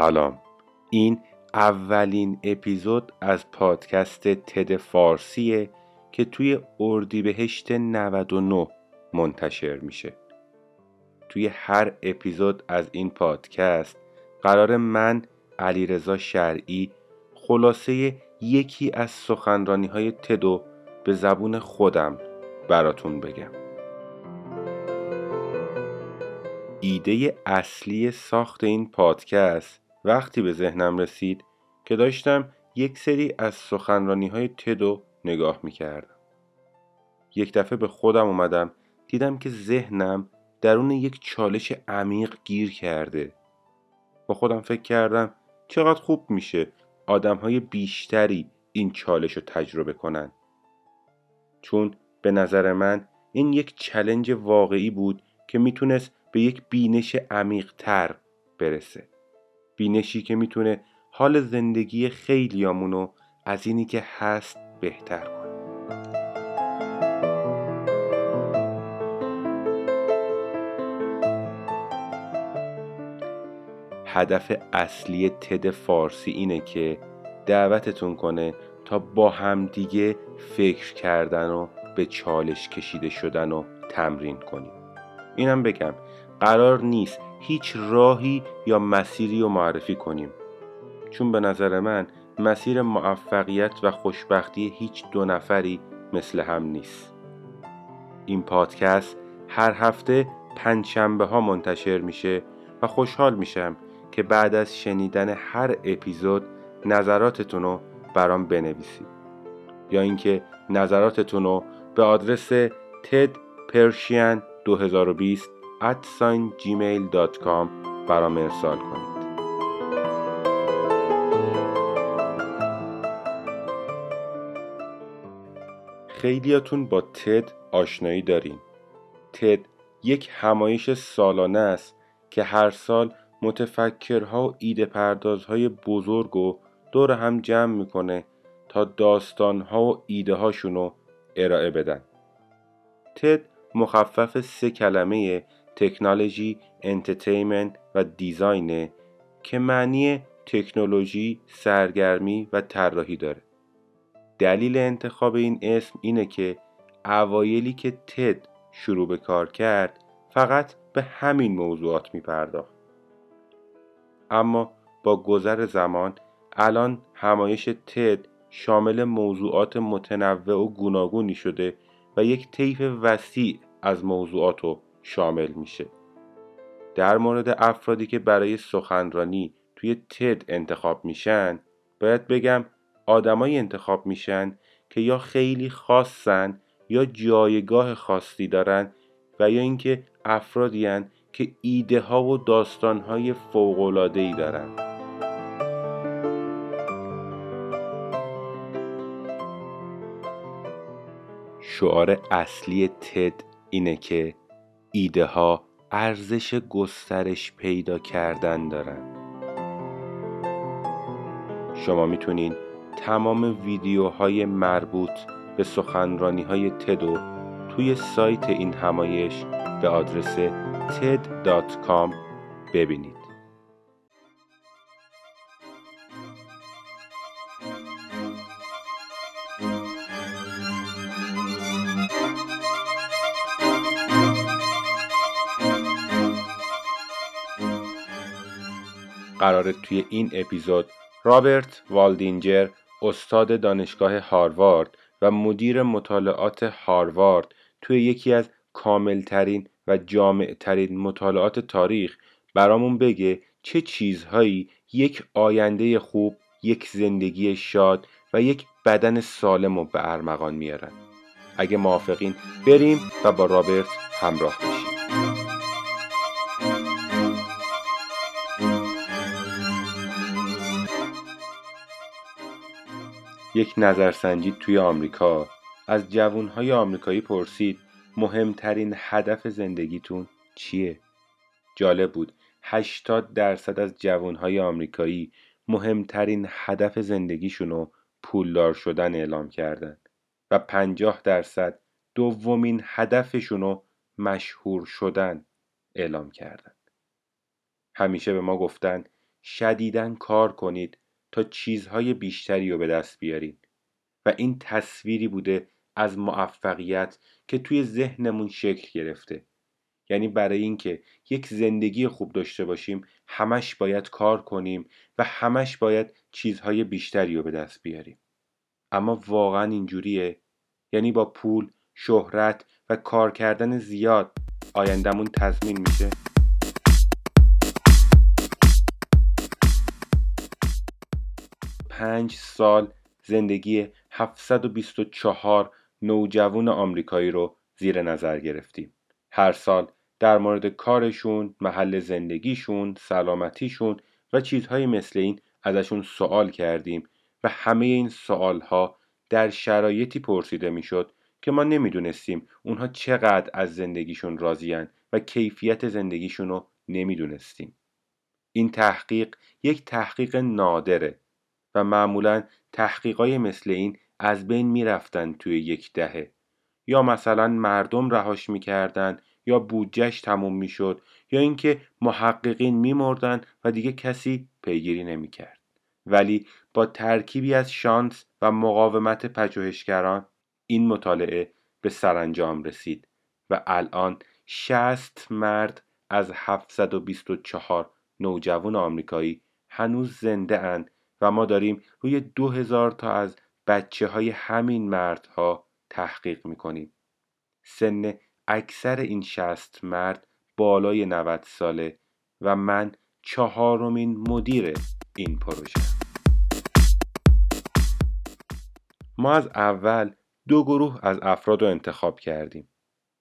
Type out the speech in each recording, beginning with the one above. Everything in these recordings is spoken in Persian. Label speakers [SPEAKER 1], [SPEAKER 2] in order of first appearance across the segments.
[SPEAKER 1] سلام. این اولین اپیزود از پادکست تد فارسیه که توی اردیبهشت 99 منتشر میشه. توی هر اپیزود از این پادکست قرار من علیرضا شرعی خلاصه یکی از سخنرانی های تدو به زبون خودم براتون بگم. ایده اصلی ساخت این پادکست وقتی به ذهنم رسید که داشتم یک سری از سخنرانی های تدو نگاه می کردم. یک دفعه به خودم اومدم دیدم که ذهنم درون یک چالش عمیق گیر کرده. با خودم فکر کردم چقدر خوب میشه آدم های بیشتری این چالش رو تجربه کنن. چون به نظر من این یک چلنج واقعی بود که می‌تونست به یک بینش عمیق تر برسه. بینشی که می‌تونه حال زندگی خیلیامونو از اینی که هست بهتر کنه. هدف اصلی تد فارسی اینه که دعوتتون کنه تا با همدیگه فکر کردن و به چالش کشیده شدن و تمرین کنیم اینم بگم قرار نیست هیچ راهی یا مسیری رو معرفی کنیم. چون به نظر من مسیر موفقیت و خوشبختی هیچ دو نفری مثل هم نیست. این پادکست هر هفته پنجشنبه ها منتشر میشه و خوشحال میشم که بعد از شنیدن هر اپیزود نظراتتون رو برام بنویسید. یا اینکه نظراتتون رو به آدرس تد پرشین 2020 gmail.com برام ارسال کنید. خیلیاتون با تد آشنایی دارین. تد یک همایش سالانه است که هر سال متفکرها و ایده پردازهای بزرگ و دور هم جمع می‌کنه تا داستانها و ایده هاشونو ارائه بدن. تد مخفف سه کلمه تکنولوژی، انترتینمنت و دیزاینه که معنی تکنولوژی، سرگرمی و طراحی داره. دلیل انتخاب این اسم اینه که اوایلی که تد شروع به کار کرد فقط به همین موضوعات می پرداخت. اما با گذر زمان الان همایش تد شامل موضوعات متنوع و گوناگونی شده و یک طیف وسیع از موضوعات رو شامل میشه. در مورد افرادی که برای سخنرانی توی تد انتخاب میشن باید بگم آدمایی انتخاب میشن که یا خیلی خاصن یا جایگاه خاصی دارن و یا اینکه افرادی هن که ایده ها و داستان های فوق ای دارن. شعار اصلی تد اینه که ایده ها ارزش گسترش پیدا کردن دارن. شما می‌تونید تمام ویدیوهای مربوط به سخنرانی های تدو توی سایت این همایش به آدرس ted.com ببینید. قرار توی این اپیزود رابرت والدینجر استاد دانشگاه هاروارد و مدیر مطالعات هاروارد توی یکی از کاملترین و جامعترین مطالعات تاریخ برامون بگه چه چیزهایی یک آینده خوب، یک زندگی شاد و یک بدن سالم رو به ارمغان میارن. اگه موافقین بریم و با رابرت همراه بشیم. یک نظرسنجی توی آمریکا از جوانهای آمریکایی پرسید مهمترین هدف زندگیتون چیه؟ جالب بود 80 درصد از جوانهای آمریکایی مهمترین هدف زندگیشونو پولدار شدن اعلام کردند و 50 درصد دومین هدفشونو مشهور شدن اعلام کردند. همیشه به ما گفتن شدیدن کار کنید تا چیزهای بیشتری رو به دست بیارید و این تصویری بوده از موفقیت که توی ذهنمون شکل گرفته. یعنی برای اینکه یک زندگی خوب داشته باشیم همش باید کار کنیم و همش باید چیزهای بیشتری رو به دست بیاریم. اما واقعا اینجوریه. یعنی با پول شهرت و کار کردن زیاد آیندهمون تضمین میشه. پنج سال زندگی 724 نوجوان آمریکایی رو زیر نظر گرفتیم هر سال در مورد کارشون، محل زندگیشون، سلامتیشون و چیزهای مثل این ازشون سوال کردیم و همه این سوالها در شرایطی پرسیده می‌شد که ما نمی‌دونستیم اونها چقدر از زندگیشون راضیان و کیفیت زندگیشون رو نمی‌دونستیم. این تحقیق یک تحقیق نادره و معمولا تحقیقای مثل این از بین می‌رفتن توی یک دهه. یا مثلا مردم رهاش می‌کردن یا بودجهش تموم می‌شد یا اینکه محققین میمردن و دیگه کسی پیگیری نمی‌کرد. ولی با ترکیبی از شانس و مقاومت پژوهشگران این مطالعه به سرانجام رسید و الان 60 مرد از 724 نوجوان آمریکایی هنوز زنده اند و ما داریم روی 2000 تا از بچه های همین مردها تحقیق می‌کنیم. سن اکثر این شست مرد بالای 90 ساله و من چهارمین مدیر این پروژه. ما از اول دو گروه از افراد رو انتخاب کردیم.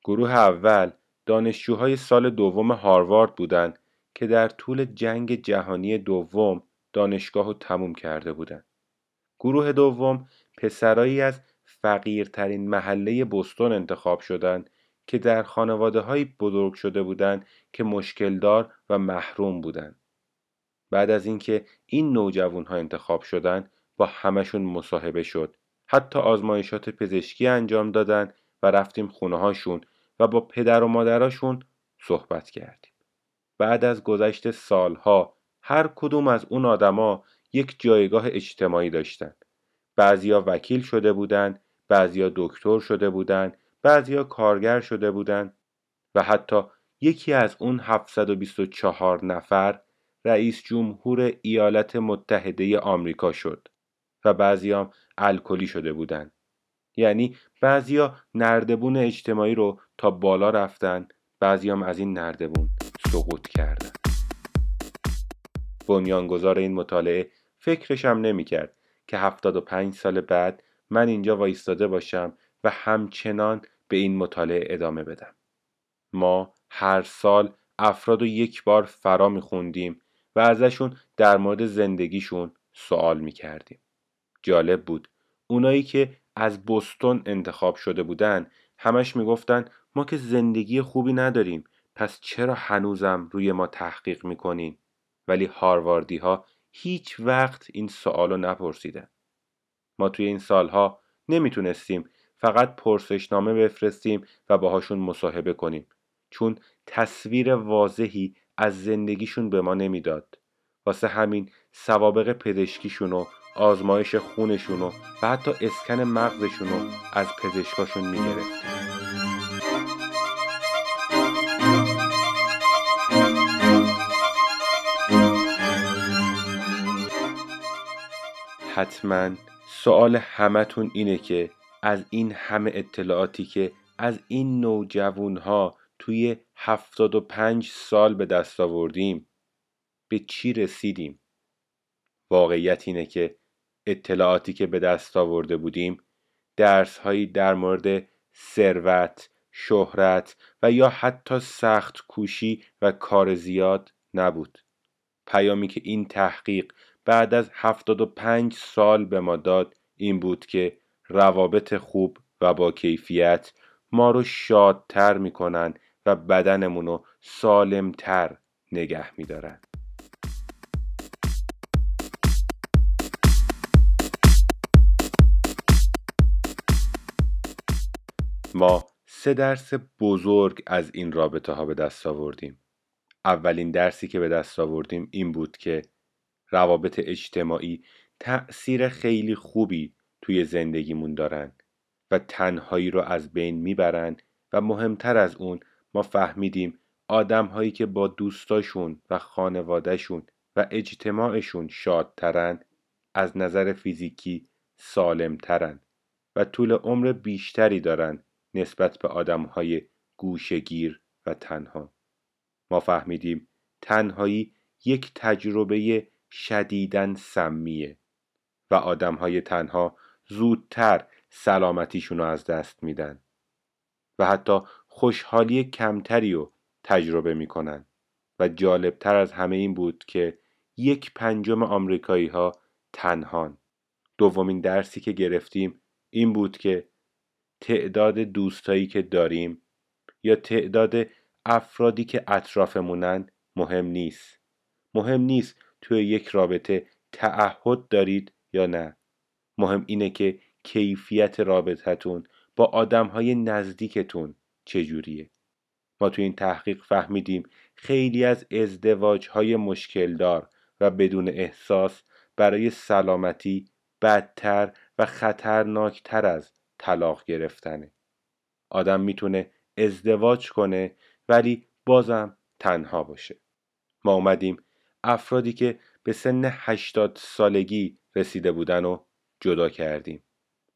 [SPEAKER 1] گروه اول دانشجوهای سال دوم هاروارد بودند که در طول جنگ جهانی دوم دانشگاه رو تموم کرده بودند گروه دوم پسرایی از فقیرترین محله بستون انتخاب شدند که در خانواده های بزرگ شده بودند که مشکلدار و محروم بودند. بعد از اینکه این نوجوان ها انتخاب شدند با همشون مصاحبه شد. حتی آزمایشات پزشکی انجام دادن و رفتیم خونه هاشون و با پدر و مادراشون صحبت کردیم. بعد از گذشت سالها هر کدوم از اون آدما یک جایگاه اجتماعی داشتن. بعضیا وکیل شده بودند، بعضیا دکتر شده بودند، بعضیا کارگر شده بودند و حتی یکی از اون 724 نفر رئیس جمهور ایالات متحده آمریکا شد و بعضیام الکلی شده بودند. یعنی بعضیا نردبون اجتماعی رو تا بالا رفتن بعضیام از این نردبون سقوط کردن بنیانگذار این مطالعه فکرشم نمی‌کرد که 75 سال بعد من اینجا وایستاده باشم و همچنان به این مطالعه ادامه بدم. ما هر سال افراد رو یک بار فرا میخوندیم و ازشون در مورد زندگیشون سوال می‌کردیم. جالب بود. اونایی که از بستون انتخاب شده بودن همش می‌گفتن ما که زندگی خوبی نداریم پس چرا هنوزم روی ما تحقیق می‌کنین؟ ولی هارواردی ها هیچ وقت این سوالو نپرسیدن. ما توی این سالها نمی‌تونستیم فقط پرسشنامه بفرستیم و باهاشون مصاحبه کنیم چون تصویر واضحی از زندگیشون به ما نمی‌داد. واسه همین سوابق پزشکیشون و آزمایش خونشون و حتی اسکن مغزشون رو از پزشکاشون می‌گرفت حتما سوال همتون اینه که از این همه اطلاعاتی که از این نوجوان ها توی 75 سال به دست آوردیم به چی رسیدیم؟ واقعیت اینه که اطلاعاتی که به دست آورده بودیم درس هایی در مورد ثروت، شهرت و یا حتی سخت کوشی و کار زیاد نبود. پیامی که این تحقیق بعد از 75 سال به ما داد این بود که روابط خوب و با کیفیت ما رو شادتر می‌کنن و بدنمون رو سالمتر نگه میدارن. ما سه درس بزرگ از این رابطه ها به دست آوردیم. اولین درسی که به دست آوردیم این بود که روابط اجتماعی تأثیر خیلی خوبی توی زندگیمون دارن و تنهایی رو از بین می‌برن و مهمتر از اون ما فهمیدیم آدم هایی که با دوستاشون و خانوادهشون و اجتماعشون شادترن از نظر فیزیکی سالمترن و طول عمر بیشتری دارن نسبت به آدم های گوشگیر و تنها. ما فهمیدیم تنهایی یک تجربه شدیدن سمیه و آدم های تنها زودتر سلامتیشون رو از دست میدن و حتی خوشحالی کمتری رو تجربه می‌کنن و جالبتر از همه این بود که یک پنجم آمریکایی ها تنهان. دومین درسی که گرفتیم این بود که تعداد دوستایی که داریم یا تعداد افرادی که اطرافمونن مهم نیست. مهم نیست توی یک رابطه تعهد دارید یا نه. مهم اینه که کیفیت رابطتون با آدم های نزدیکتون چجوریه. ما توی این تحقیق فهمیدیم خیلی از ازدواج های مشکل دار و بدون احساس برای سلامتی بدتر و خطرناکتر از طلاق گرفتنه. آدم می‌تونه ازدواج کنه ولی بازم تنها باشه. ما اومدیم افرادی که به سن 80 سالگی رسیده بودن و جدا کردیم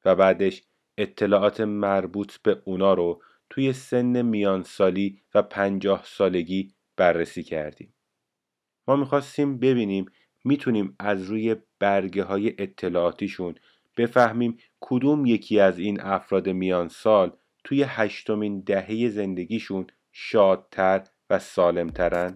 [SPEAKER 1] و بعدش اطلاعات مربوط به اونا رو توی سن میان سالی و پنجاه سالگی بررسی کردیم. ما می‌خواستیم ببینیم می‌تونیم از روی برگه های اطلاعاتیشون بفهمیم کدوم یکی از این افراد میان سال توی هشتمین دهه زندگیشون شادتر و سالمترن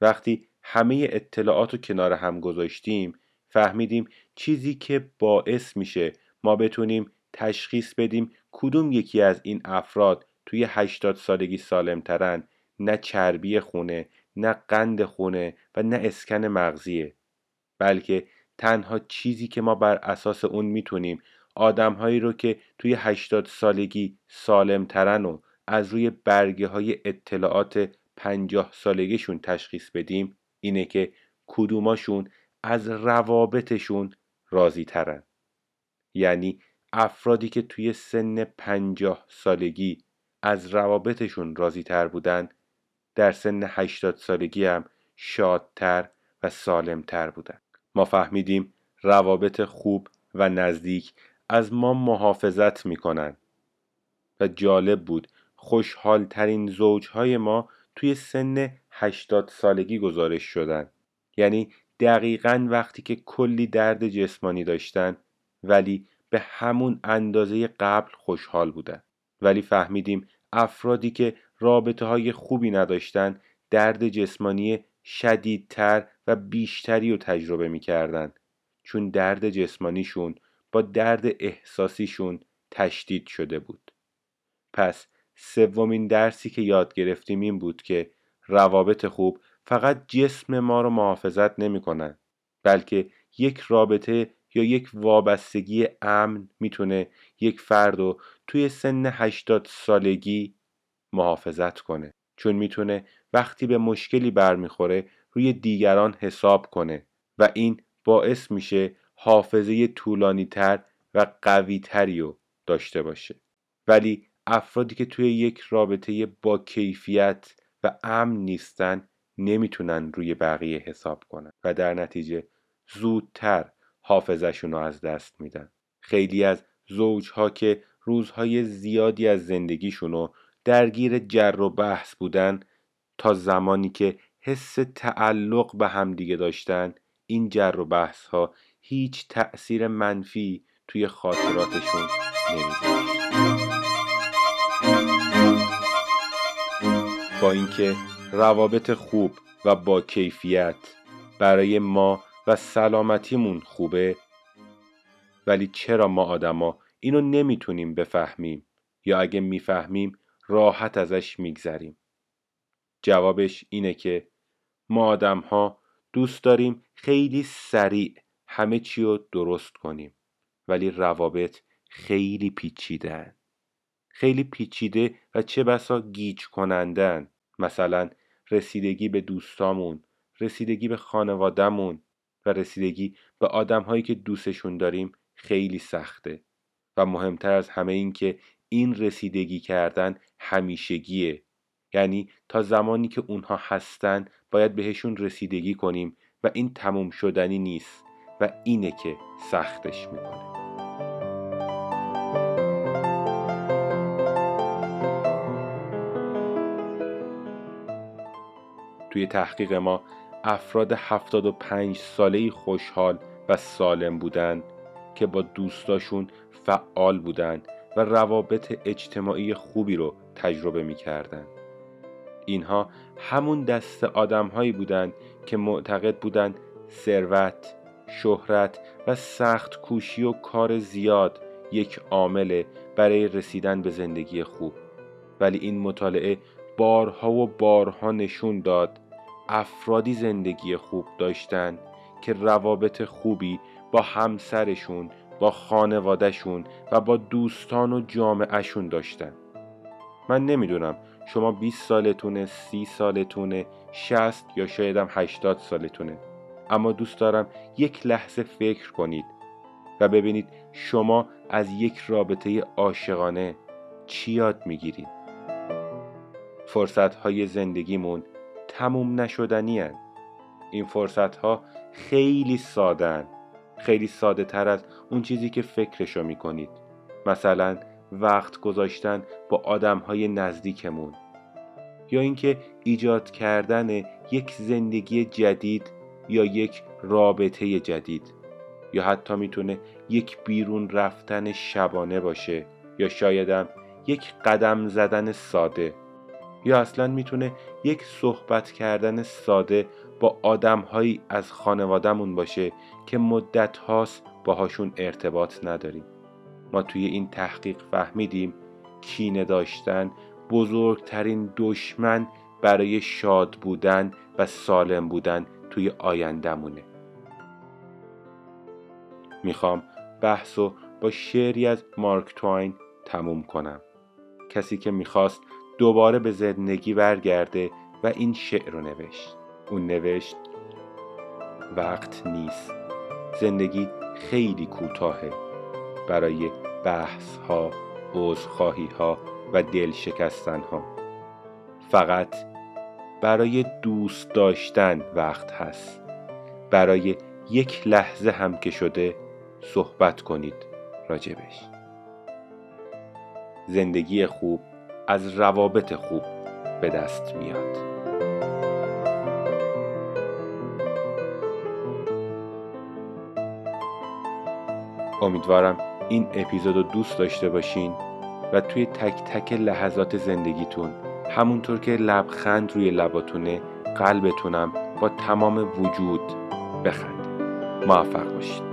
[SPEAKER 1] وقتی همه اطلاعات رو کنار هم گذاشتیم فهمیدیم چیزی که باعث میشه ما بتونیم تشخیص بدیم کدوم یکی از این افراد توی 80 سالگی سالمترن نه چربی خونه نه قند خونه و نه اسکن مغزیه بلکه تنها چیزی که ما بر اساس اون می‌تونیم آدمهایی رو که توی 80 سالگی سالمترن و از روی برگه های اطلاعات 50 سالگیشون تشخیص بدیم اینه که کدوماشون از روابطشون راضی ترن یعنی افرادی که توی سن پنجاه سالگی از روابطشون راضی تر بودن در سن هشتاد سالگی هم شادتر و سالمتر بودن. ما فهمیدیم روابط خوب و نزدیک از ما محافظت می‌کنن. و جالب بود خوشحالترین زوجهای ما توی سن هشتاد سالگی گزارش شدن. یعنی دقیقا وقتی که کلی درد جسمانی داشتن ولی به همون اندازه قبل خوشحال بودن. ولی فهمیدیم افرادی که رابطه های خوبی نداشتن درد جسمانی شدیدتر و بیشتری رو تجربه می‌کردن. چون درد جسمانیشون با درد احساسیشون تشدید شده بود. پس سومین درسی که یاد گرفتیم این بود که روابط خوب فقط جسم ما رو محافظت نمی‌کنن بلکه یک رابطه یا یک وابستگی امن می‌تونه یک فرد رو توی سن 80 سالگی محافظت کنه. چون می‌تونه وقتی به مشکلی برمیخوره روی دیگران حساب کنه و این باعث میشه حافظه طولانی تر و قوی تری رو داشته باشه. ولی افرادی که توی یک رابطه با کیفیت و امن نیستن نمی‌تونن روی بقیه حساب کنن و در نتیجه زودتر حافظشون رو از دست میدن. خیلی از زوجها که روزهای زیادی از زندگیشون رو درگیر جر و بحث بودن تا زمانی که حس تعلق به همدیگه داشتن این جر و بحث ها هیچ تأثیر منفی توی خاطراتشون نمیده با اینکه روابط خوب و با کیفیت برای ما و سلامتیمون خوبه. ولی چرا ما آدما اینو نمی‌تونیم بفهمیم یا اگه می‌فهمیم راحت ازش میگذریم؟ جوابش اینه که ما آدم ها دوست داریم خیلی سریع همه چی رو درست کنیم ولی روابط خیلی پیچیدن خیلی پیچیده و چه بسا گیج کنندن. مثلا رسیدگی به دوستامون رسیدگی به خانوادهمون و رسیدگی به آدمهایی که دوستشون داریم خیلی سخته. و مهمتر از همه این که این رسیدگی کردن همیشگیه. یعنی تا زمانی که اونها هستن باید بهشون رسیدگی کنیم و این تموم شدنی نیست و اینه که سختش می‌کنه. توی تحقیق ما افراد 75 ساله خوشحال و سالم بودن که با دوستاشون فعال بودن و روابط اجتماعی خوبی رو تجربه می‌کردن. اینها همون دست آدم هایی بودند که معتقد بودند ثروت، شهرت و سخت کوشی و کار زیاد یک عامله برای رسیدن به زندگی خوب. ولی این مطالعه بارها و بارها نشون داد افرادی زندگی خوب داشتن که روابط خوبی با همسرشون با خانوادهشون و با دوستان و جامعهشون داشتن. من نمی‌دونم شما 20 سالتونه 30 سالتونه 60 یا شاید هم 80 سالتونه. اما دوست دارم یک لحظه فکر کنید و ببینید شما از یک رابطه عاشقانه چی یاد می‌گیرید. فرصت های زندگیمون تموم نشدنی هن. این فرصت ها خیلی سادن خیلی ساده تر از اون چیزی که فکرشو می‌کنید. مثلا وقت گذاشتن با آدم های نزدیکمون. یا اینکه ایجاد کردن یک زندگی جدید یا یک رابطه جدید. یا حتی می‌تونه یک بیرون رفتن شبانه باشه. یا شایدم یک قدم زدن ساده. یا اصلا می‌تونه یک صحبت کردن ساده با آدمهایی از خانوادهمون باشه که مدت هاست باهاشون ارتباط نداریم. ما توی این تحقیق فهمیدیم کینه داشتن بزرگترین دشمن برای شاد بودن و سالم بودن توی آیندهمونه. می‌خوام بحث و با شعری از مارک توین تموم کنم. کسی که می‌خواست دوباره به زندگی برگرده و این شعر رو نوشت. اون نوشت وقت نیست. زندگی خیلی کوتاهه. برای بحث ها عذرخواهی ها و دل شکستن ها فقط برای دوست داشتن وقت هست. برای یک لحظه هم که شده صحبت کنید راجبش. زندگی خوب از روابط خوب به دست میاد. امیدوارم این اپیزود رو دوست داشته باشین و توی تک تک لحظات زندگیتون همونطور که لبخند روی لباتونه قلبتونم با تمام وجود بخند. موفق باشید